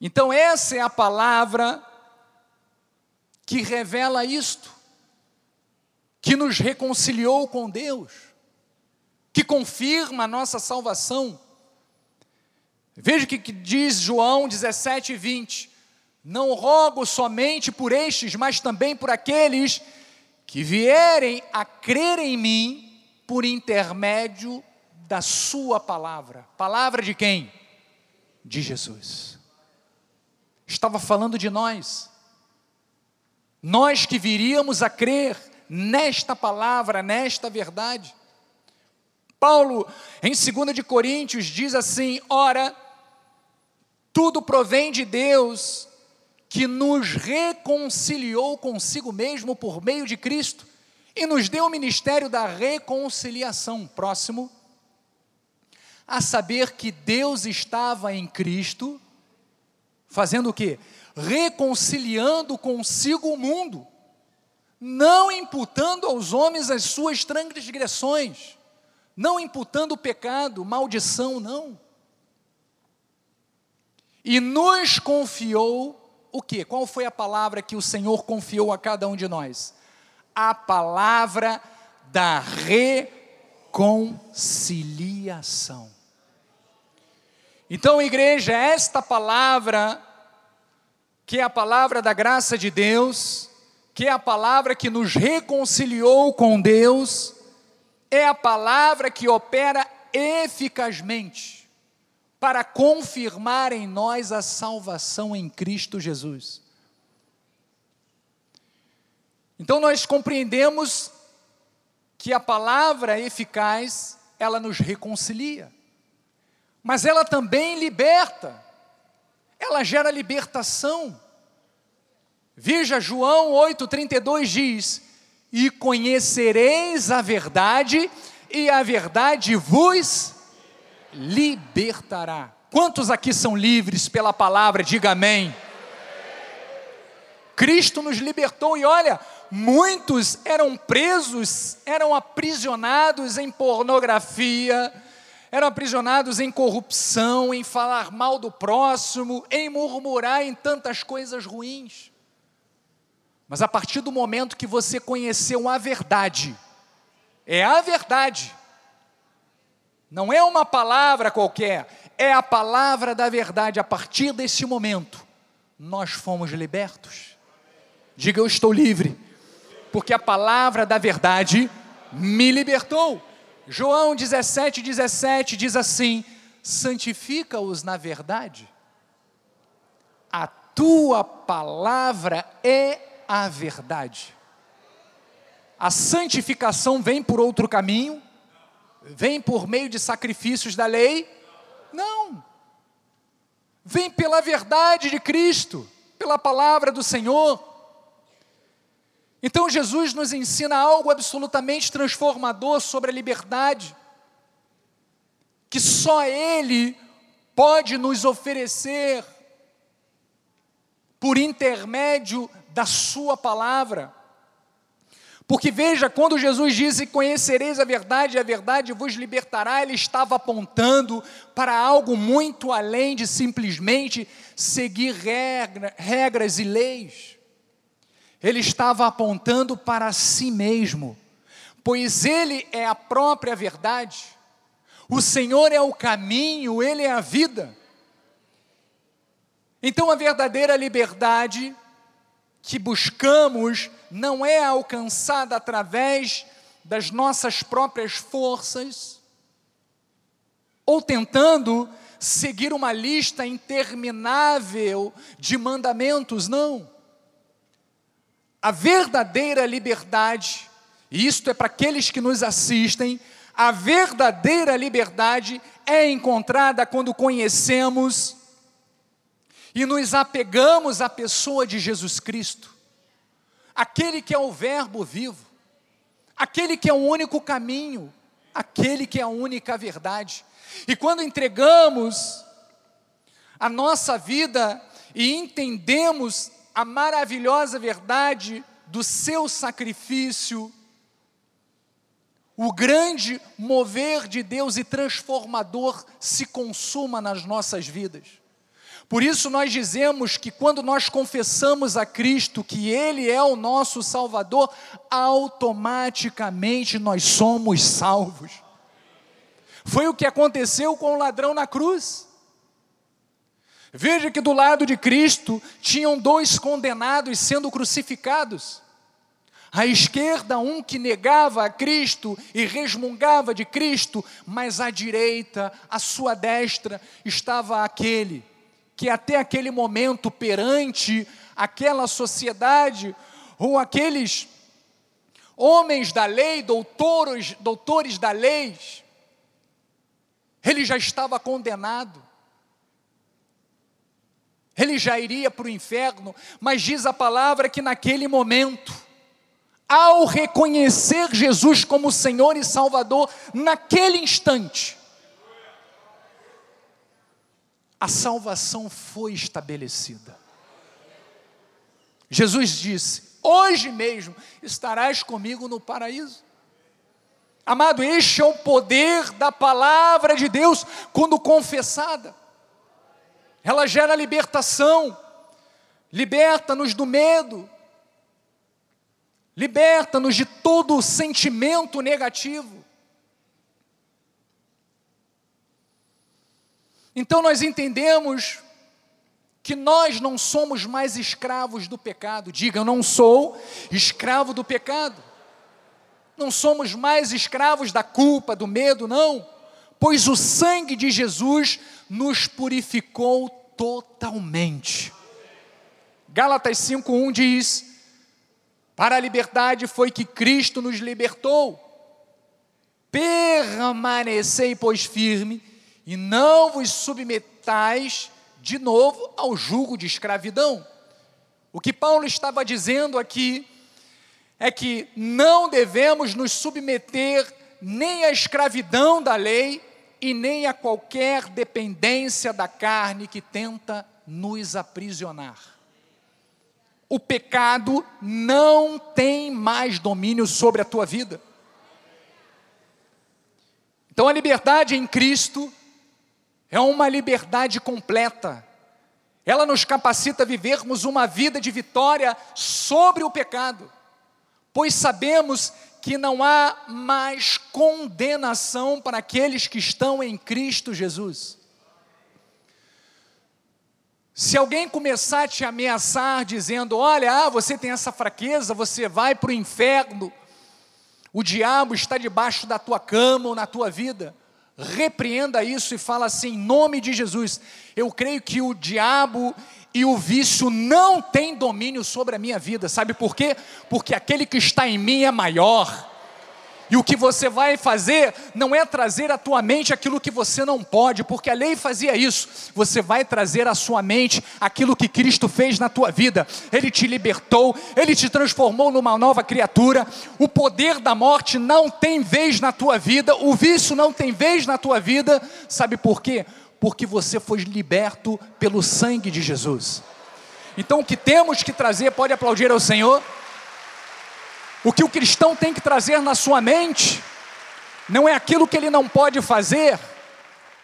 Então, essa é a palavra que revela isto, que nos reconciliou com Deus, que confirma a nossa salvação. Veja o que diz João 17, 20. Não rogo somente por estes, mas também por aqueles que vierem a crer em mim por intermédio da Sua palavra. Palavra de quem? De Jesus. Estava falando de nós. Nós que viríamos a crer nesta palavra, nesta verdade. Paulo, em 2 de Coríntios, diz assim: Ora, tudo provém de Deus, que nos reconciliou consigo mesmo por meio de Cristo e nos deu o ministério da reconciliação. Próximo. A saber que Deus estava em Cristo, fazendo o quê? Reconciliando consigo o mundo, não imputando aos homens as suas transgressões não imputando pecado, maldição, não. E nos confiou o quê? Qual foi a palavra que o Senhor confiou a cada um de nós? A palavra da reconciliação. Então, igreja, esta palavra, que é a palavra da graça de Deus, que é a palavra que nos reconciliou com Deus, é a palavra que opera eficazmente para confirmar em nós a salvação em Cristo Jesus. Então nós compreendemos que a palavra eficaz, ela nos reconcilia. Mas ela também liberta. Ela gera libertação. Veja João 8:32 diz: e conhecereis a verdade, e a verdade vos libertará. Quantos aqui são livres pela palavra? Diga amém. Cristo nos libertou e olha, muitos eram presos, eram aprisionados em pornografia, eram aprisionados em corrupção, em falar mal do próximo, em murmurar em tantas coisas ruins. Mas a partir do momento que você conheceu a verdade, é a verdade, não é uma palavra qualquer, é a palavra da verdade. A partir desse momento, nós fomos libertos. Diga eu estou livre, porque a palavra da verdade me libertou. João 17, 17 diz assim: santifica-os na verdade, a tua palavra é a verdade. A santificação vem por outro caminho? Vem por meio de sacrifícios da lei? Não. Vem pela verdade de Cristo, pela palavra do Senhor. Então Jesus nos ensina algo absolutamente transformador sobre a liberdade, que só Ele pode nos oferecer por intermédio da Sua palavra. Porque veja, quando Jesus disse: Conhecereis a verdade, a verdade vos libertará, ele estava apontando para algo muito além de simplesmente seguir regra, regras e leis. Ele estava apontando para si mesmo, pois ele é a própria verdade. O Senhor é o caminho, ele é a vida. Então a verdadeira liberdade que buscamos não é alcançada através das nossas próprias forças, ou tentando seguir uma lista interminável de mandamentos, não. A verdadeira liberdade, e isto é para aqueles que nos assistem, a verdadeira liberdade é encontrada quando conhecemos e nos apegamos à pessoa de Jesus Cristo, aquele que é o Verbo vivo, aquele que é o único caminho, aquele que é a única verdade. E quando entregamos a nossa vida e entendemos a maravilhosa verdade do seu sacrifício, o grande mover de Deus e transformador se consuma nas nossas vidas. Por isso nós dizemos que quando nós confessamos a Cristo que Ele é o nosso Salvador, automaticamente nós somos salvos. Foi o que aconteceu com o ladrão na cruz. Veja que do lado de Cristo tinham dois condenados sendo crucificados. À esquerda, um que negava a Cristo e resmungava de Cristo, mas à direita, à sua destra, estava aquele que até aquele momento, perante aquela sociedade, ou aqueles homens da lei, doutores, doutores da lei, ele já estava condenado, ele já iria para o inferno, mas diz a palavra que naquele momento, ao reconhecer Jesus como Senhor e Salvador, naquele instante, a salvação foi estabelecida. Jesus disse: Hoje mesmo estarás comigo no paraíso. Amado, este é o poder da palavra de Deus quando confessada. Ela gera libertação, liberta-nos do medo, liberta-nos de todo sentimento negativo. Então nós entendemos que nós não somos mais escravos do pecado. Diga, eu não sou escravo do pecado. Não somos mais escravos da culpa, do medo, não. Pois o sangue de Jesus nos purificou totalmente. Gálatas 5:1 diz: Para a liberdade foi que Cristo nos libertou. Permanecei, pois, firme, e não vos submetais de novo ao jugo de escravidão. O que Paulo estava dizendo aqui é que não devemos nos submeter nem à escravidão da lei e nem a qualquer dependência da carne que tenta nos aprisionar. O pecado não tem mais domínio sobre a tua vida. Então a liberdade em Cristo é uma liberdade completa. Ela nos capacita a vivermos uma vida de vitória sobre o pecado, pois sabemos que não há mais condenação para aqueles que estão em Cristo Jesus. Se alguém começar a te ameaçar dizendo: Olha, ah, você tem essa fraqueza, você vai para o inferno, o diabo está debaixo da tua cama ou na tua vida repreenda isso e fala assim, em nome de Jesus, eu creio que o diabo e o vício não têm domínio sobre a minha vida, sabe por quê? Porque aquele que está em mim é maior. E o que você vai fazer não é trazer à tua mente aquilo que você não pode, porque a lei fazia isso. Você vai trazer à sua mente aquilo que Cristo fez na tua vida. Ele te libertou, ele te transformou numa nova criatura. O poder da morte não tem vez na tua vida, o vício não tem vez na tua vida. Sabe por quê? Porque você foi liberto pelo sangue de Jesus. Então o que temos que trazer, pode aplaudir ao Senhor? O que o cristão tem que trazer na sua mente não é aquilo que ele não pode fazer,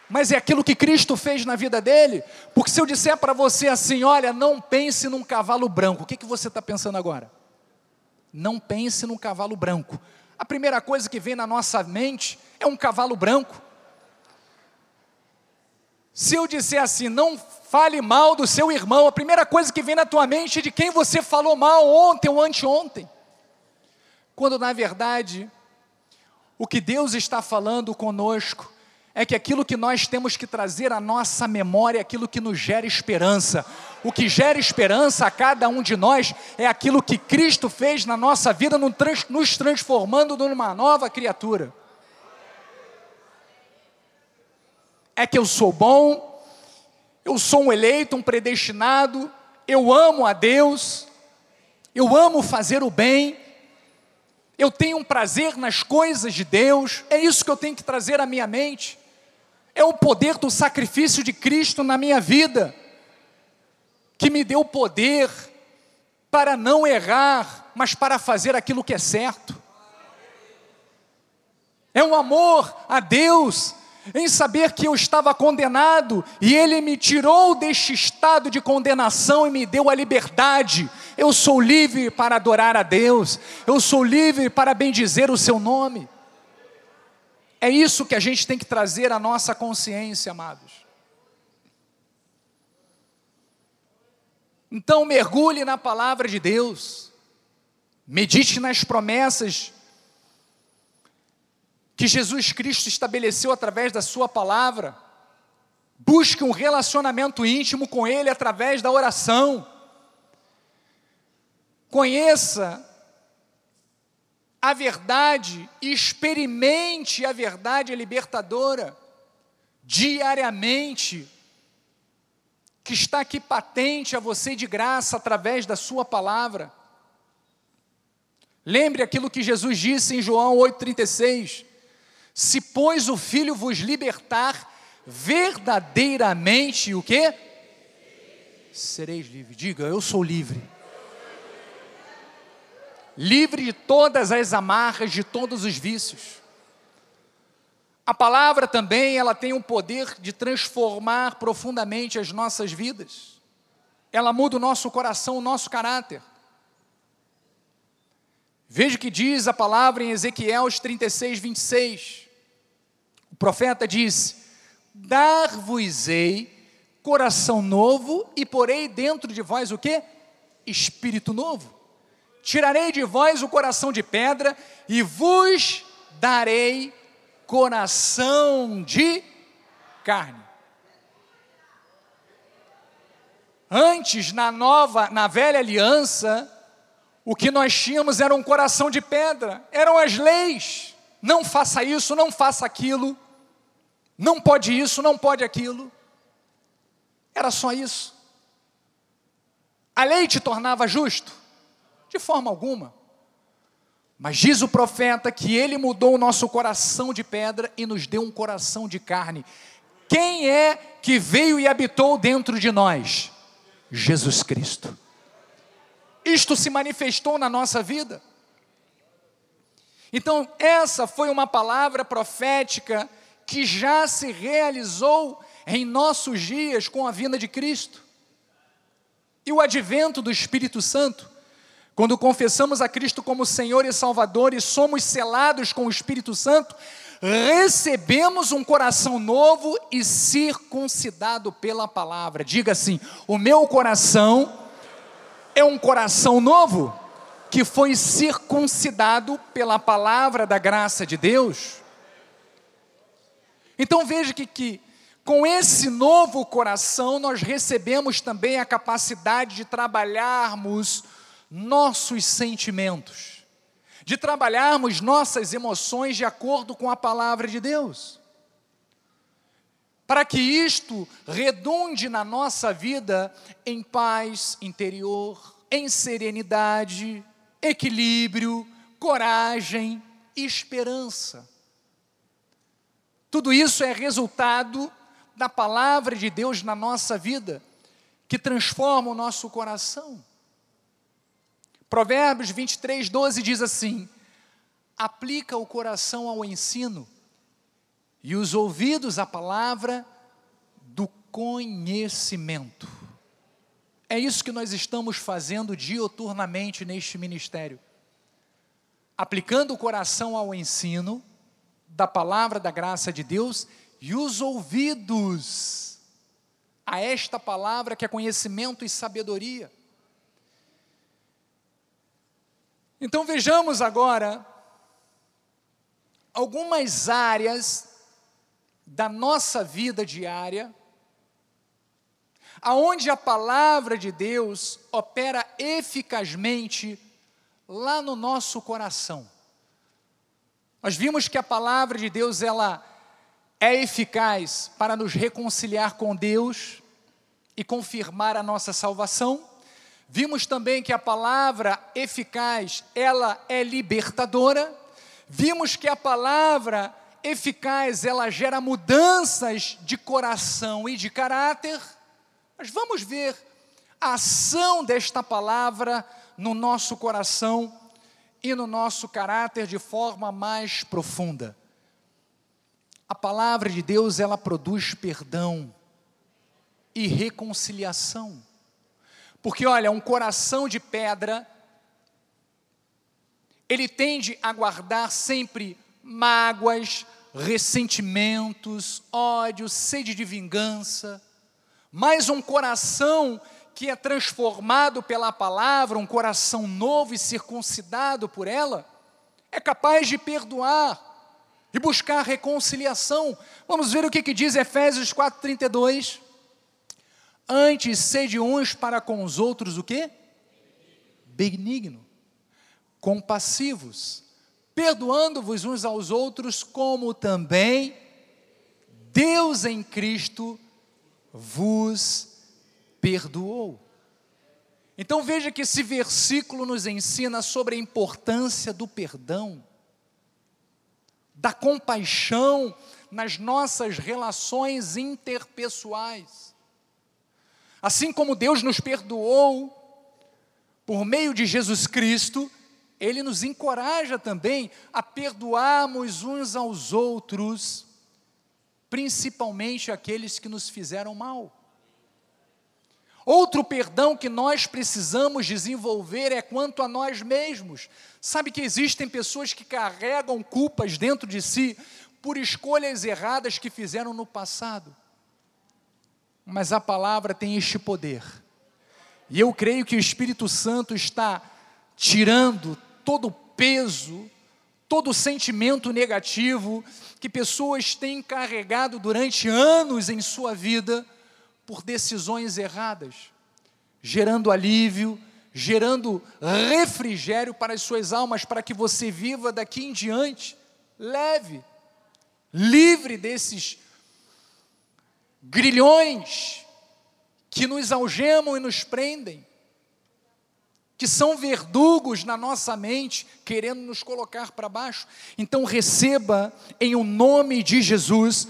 mas é aquilo que Cristo fez na vida dele. Porque se eu disser para você assim, olha, não pense num cavalo branco, o que, que você está pensando agora? Não pense num cavalo branco. A primeira coisa que vem na nossa mente é um cavalo branco. Se eu disser assim, não fale mal do seu irmão, a primeira coisa que vem na tua mente é de quem você falou mal ontem ou anteontem quando na verdade o que Deus está falando conosco é que aquilo que nós temos que trazer à nossa memória é aquilo que nos gera esperança. O que gera esperança a cada um de nós é aquilo que Cristo fez na nossa vida, nos transformando numa nova criatura. É que eu sou bom, eu sou um eleito, um predestinado, eu amo a Deus, eu amo fazer o bem, eu tenho um prazer nas coisas de Deus, é isso que eu tenho que trazer à minha mente. É o poder do sacrifício de Cristo na minha vida, que me deu poder para não errar, mas para fazer aquilo que é certo. É um amor a Deus, em saber que eu estava condenado e Ele me tirou deste estado de condenação e me deu a liberdade eu sou livre para adorar a Deus, eu sou livre para bendizer o seu nome. É isso que a gente tem que trazer à nossa consciência, amados. Então, mergulhe na palavra de Deus, medite nas promessas que Jesus Cristo estabeleceu através da Sua palavra, busque um relacionamento íntimo com Ele através da oração. Conheça a verdade, experimente a verdade libertadora. diariamente, que está aqui patente a você de graça através da Sua palavra. Lembre aquilo que Jesus disse em João 8,36: Se, pois, o Filho vos libertar, verdadeiramente o que? Sereis livre. Diga, eu sou livre. Livre de todas as amarras, de todos os vícios. A palavra também, ela tem o poder de transformar profundamente as nossas vidas. Ela muda o nosso coração, o nosso caráter. Veja o que diz a palavra em Ezequiel 36, 26. Profeta disse: Dar-vos-ei coração novo e porei dentro de vós o que? Espírito novo. Tirarei de vós o coração de pedra e vos darei coração de carne. Antes, na nova, na velha aliança, o que nós tínhamos era um coração de pedra, eram as leis. Não faça isso, não faça aquilo, não pode isso, não pode aquilo. Era só isso. A lei te tornava justo? De forma alguma. Mas diz o profeta que ele mudou o nosso coração de pedra e nos deu um coração de carne. Quem é que veio e habitou dentro de nós? Jesus Cristo. Isto se manifestou na nossa vida. Então, essa foi uma palavra profética que já se realizou em nossos dias com a vinda de Cristo. E o advento do Espírito Santo quando confessamos a Cristo como Senhor e Salvador e somos selados com o Espírito Santo, recebemos um coração novo e circuncidado pela palavra. Diga assim: o meu coração é um coração novo que foi circuncidado pela palavra da graça de Deus. Então veja que, que com esse novo coração nós recebemos também a capacidade de trabalharmos nossos sentimentos, de trabalharmos nossas emoções de acordo com a palavra de Deus. Para que isto redunde na nossa vida em paz interior, em serenidade, equilíbrio, coragem e esperança. Tudo isso é resultado da palavra de Deus na nossa vida, que transforma o nosso coração. Provérbios 23, 12 diz assim: aplica o coração ao ensino e os ouvidos à palavra do conhecimento. É isso que nós estamos fazendo dioturnamente neste ministério. Aplicando o coração ao ensino da palavra da graça de Deus e os ouvidos a esta palavra que é conhecimento e sabedoria. Então vejamos agora algumas áreas da nossa vida diária, aonde a palavra de Deus opera eficazmente lá no nosso coração. Nós vimos que a palavra de Deus ela é eficaz para nos reconciliar com Deus e confirmar a nossa salvação. Vimos também que a palavra eficaz, ela é libertadora. Vimos que a palavra eficaz, ela gera mudanças de coração e de caráter. Mas vamos ver a ação desta palavra no nosso coração e no nosso caráter de forma mais profunda. A palavra de Deus, ela produz perdão e reconciliação. Porque olha, um coração de pedra, ele tende a guardar sempre mágoas, ressentimentos, ódio, sede de vingança. Mas um coração que é transformado pela palavra, um coração novo e circuncidado por ela, é capaz de perdoar e buscar reconciliação. Vamos ver o que, que diz Efésios 4,32. Antes, sede uns para com os outros o quê? Benigno, compassivos, perdoando-vos uns aos outros, como também Deus em Cristo vos perdoou. Então veja que esse versículo nos ensina sobre a importância do perdão, da compaixão nas nossas relações interpessoais. Assim como Deus nos perdoou por meio de Jesus Cristo, Ele nos encoraja também a perdoarmos uns aos outros, principalmente aqueles que nos fizeram mal. Outro perdão que nós precisamos desenvolver é quanto a nós mesmos. Sabe que existem pessoas que carregam culpas dentro de si por escolhas erradas que fizeram no passado. Mas a palavra tem este poder. E eu creio que o Espírito Santo está tirando todo o peso, todo o sentimento negativo que pessoas têm carregado durante anos em sua vida por decisões erradas, gerando alívio, gerando refrigério para as suas almas, para que você viva daqui em diante leve, livre desses grilhões que nos algemam e nos prendem, que são verdugos na nossa mente, querendo nos colocar para baixo. Então receba em o nome de Jesus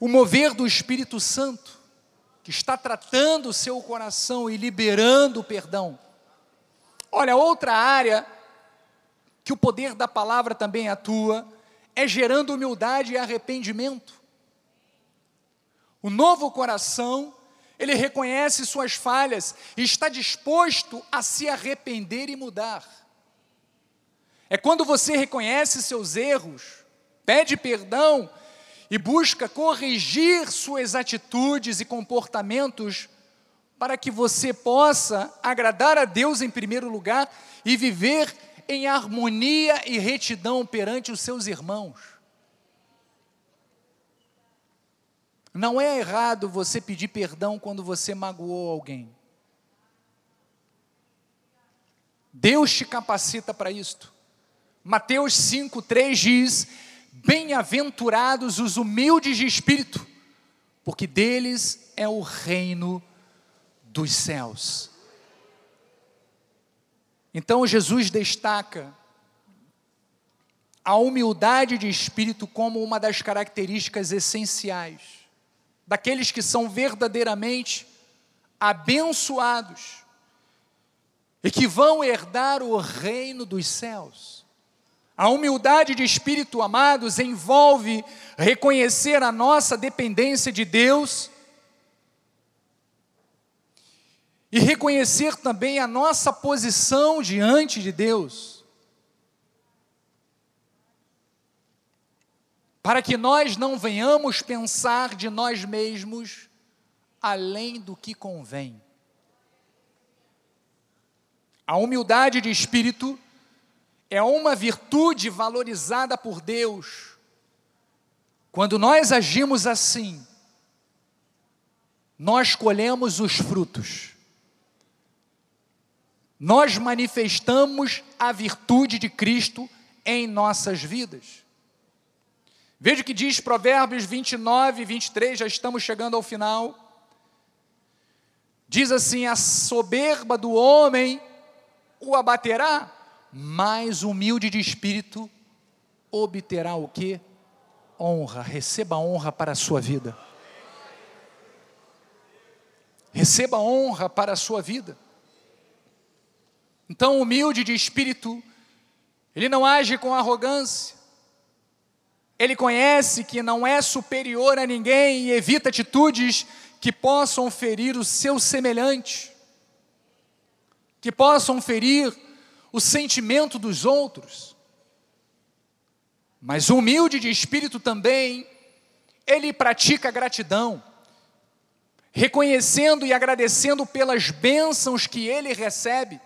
o mover do Espírito Santo que está tratando o seu coração e liberando o perdão. Olha, outra área que o poder da palavra também atua é gerando humildade e arrependimento. O novo coração, ele reconhece suas falhas e está disposto a se arrepender e mudar. É quando você reconhece seus erros, pede perdão e busca corrigir suas atitudes e comportamentos para que você possa agradar a Deus em primeiro lugar e viver em harmonia e retidão perante os seus irmãos. Não é errado você pedir perdão quando você magoou alguém. Deus te capacita para isto. Mateus 5,3 diz: Bem-aventurados os humildes de espírito, porque deles é o reino dos céus. Então Jesus destaca a humildade de espírito como uma das características essenciais daqueles que são verdadeiramente abençoados e que vão herdar o reino dos céus. A humildade de espírito, amados, envolve reconhecer a nossa dependência de Deus e reconhecer também a nossa posição diante de Deus. Para que nós não venhamos pensar de nós mesmos além do que convém. A humildade de espírito é uma virtude valorizada por Deus. Quando nós agimos assim, nós colhemos os frutos. Nós manifestamos a virtude de Cristo em nossas vidas. Veja o que diz Provérbios 29 e 23, já estamos chegando ao final. Diz assim: A soberba do homem o abaterá, mais humilde de espírito obterá o que? Honra, receba honra para a sua vida. Receba honra para a sua vida. Então, humilde de espírito, ele não age com arrogância, ele conhece que não é superior a ninguém e evita atitudes que possam ferir o seu semelhante, que possam ferir o sentimento dos outros. Mas humilde de espírito também, ele pratica gratidão, reconhecendo e agradecendo pelas bênçãos que ele recebe.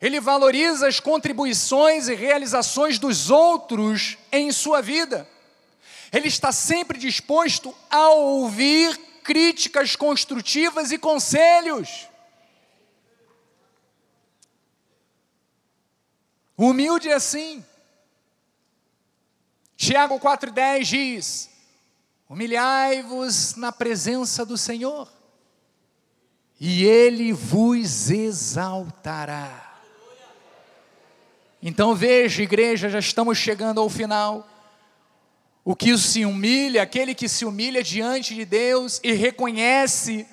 Ele valoriza as contribuições e realizações dos outros em sua vida. Ele está sempre disposto a ouvir críticas construtivas e conselhos. Humilde é assim. Tiago 4,10 diz: Humilhai-vos na presença do Senhor, e Ele vos exaltará. Então veja, igreja, já estamos chegando ao final. O que se humilha, aquele que se humilha diante de Deus e reconhece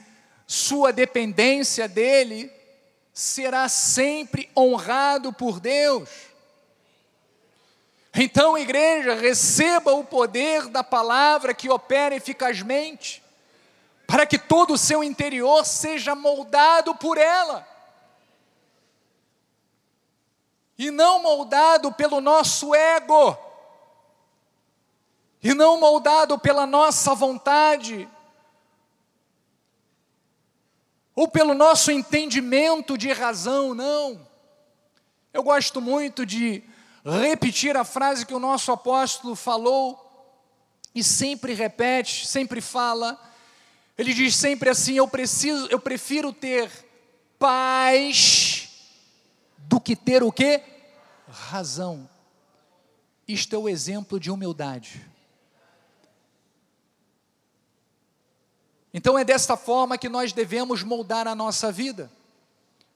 sua dependência dele, será sempre honrado por Deus. Então, igreja, receba o poder da palavra que opera eficazmente, para que todo o seu interior seja moldado por ela e não moldado pelo nosso ego, e não moldado pela nossa vontade, ou pelo nosso entendimento de razão, não. Eu gosto muito de repetir a frase que o nosso apóstolo falou, e sempre repete, sempre fala. Ele diz sempre assim: eu preciso, eu prefiro ter paz do que ter o que? Razão. Isto é o exemplo de humildade. Então é desta forma que nós devemos moldar a nossa vida.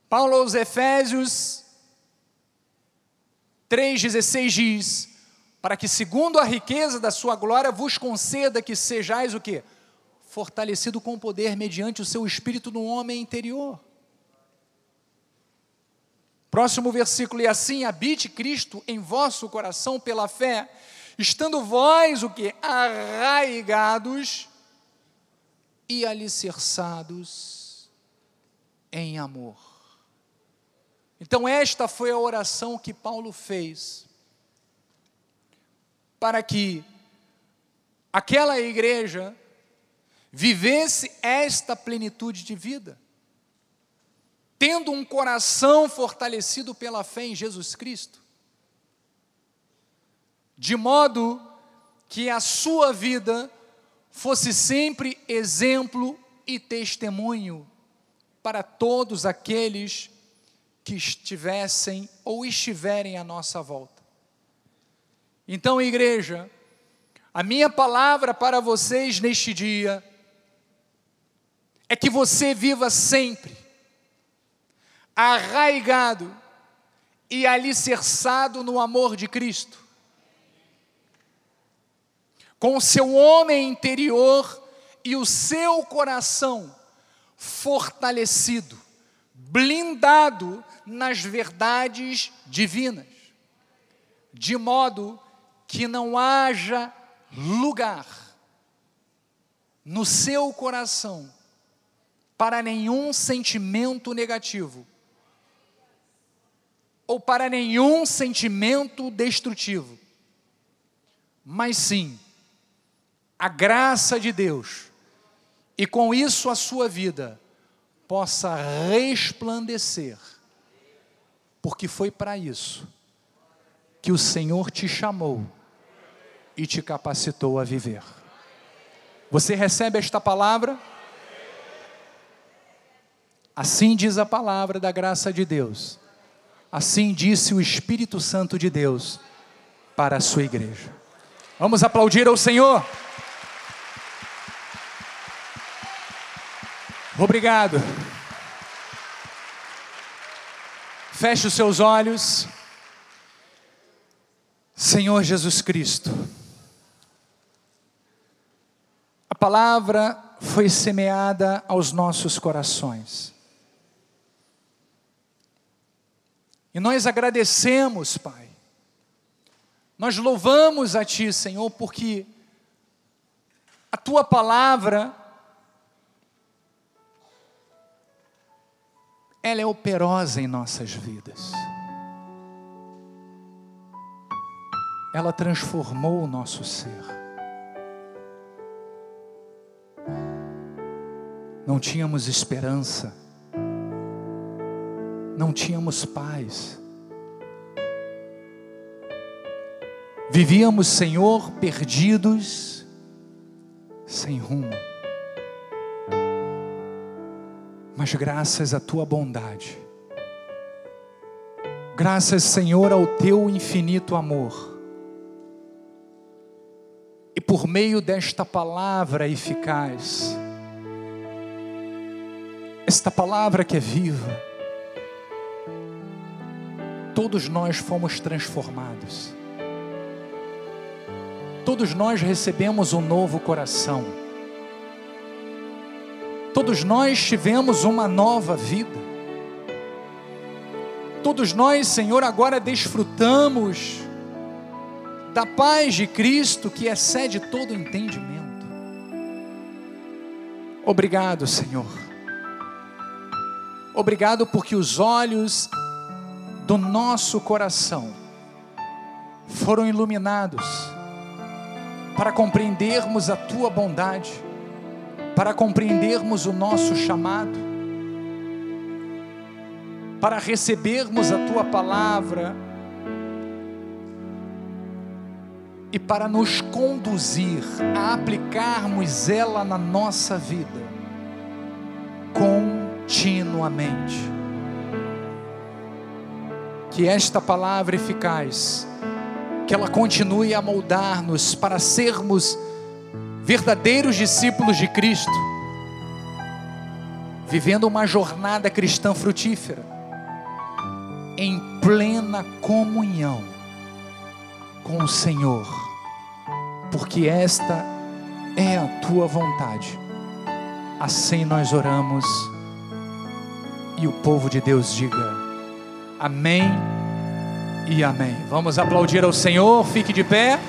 Paulo aos Efésios 3,16 diz: Para que, segundo a riqueza da sua glória, vos conceda que sejais o que? Fortalecido com poder mediante o seu espírito no homem interior. Próximo versículo, e assim habite Cristo em vosso coração pela fé, estando vós o que? Arraigados e alicerçados em amor. Então, esta foi a oração que Paulo fez para que aquela igreja vivesse esta plenitude de vida tendo um coração fortalecido pela fé em Jesus Cristo, de modo que a sua vida fosse sempre exemplo e testemunho para todos aqueles que estivessem ou estiverem à nossa volta. Então, igreja, a minha palavra para vocês neste dia é que você viva sempre arraigado e alicerçado no amor de Cristo, com o seu homem interior e o seu coração fortalecido, blindado nas verdades divinas, de modo que não haja lugar no seu coração para nenhum sentimento negativo ou para nenhum sentimento destrutivo, mas sim a graça de Deus, e com isso a sua vida possa resplandecer, porque foi para isso que o Senhor te chamou e te capacitou a viver. Você recebe esta palavra? Assim diz a palavra da graça de Deus. Assim disse o Espírito Santo de Deus para a sua igreja. Vamos aplaudir ao Senhor. Obrigado. Feche os seus olhos. Senhor Jesus Cristo, a palavra foi semeada aos nossos corações. E nós agradecemos, Pai. Nós louvamos a Ti, Senhor, porque a Tua palavra, ela é operosa em nossas vidas. Ela transformou o nosso ser. Não tínhamos esperança não tínhamos paz. Vivíamos, Senhor, perdidos, sem rumo. Mas graças à tua bondade, graças, Senhor, ao teu infinito amor, e por meio desta palavra eficaz, esta palavra que é viva, todos nós fomos transformados, todos nós recebemos um novo coração, todos nós tivemos uma nova vida. Todos nós, Senhor, agora desfrutamos da paz de Cristo que excede todo entendimento. Obrigado, Senhor. Obrigado porque os olhos do nosso coração foram iluminados para compreendermos a tua bondade, para compreendermos o nosso chamado para recebermos a tua palavra e para nos conduzir a aplicarmos ela na nossa vida continuamente. Que esta palavra eficaz, que ela continue a moldar-nos para sermos verdadeiros discípulos de Cristo, vivendo uma jornada cristã frutífera em plena comunhão com o Senhor, porque esta é a tua vontade. Assim nós oramos e o povo de Deus diga amém e amém. Vamos aplaudir ao Senhor, fique de pé.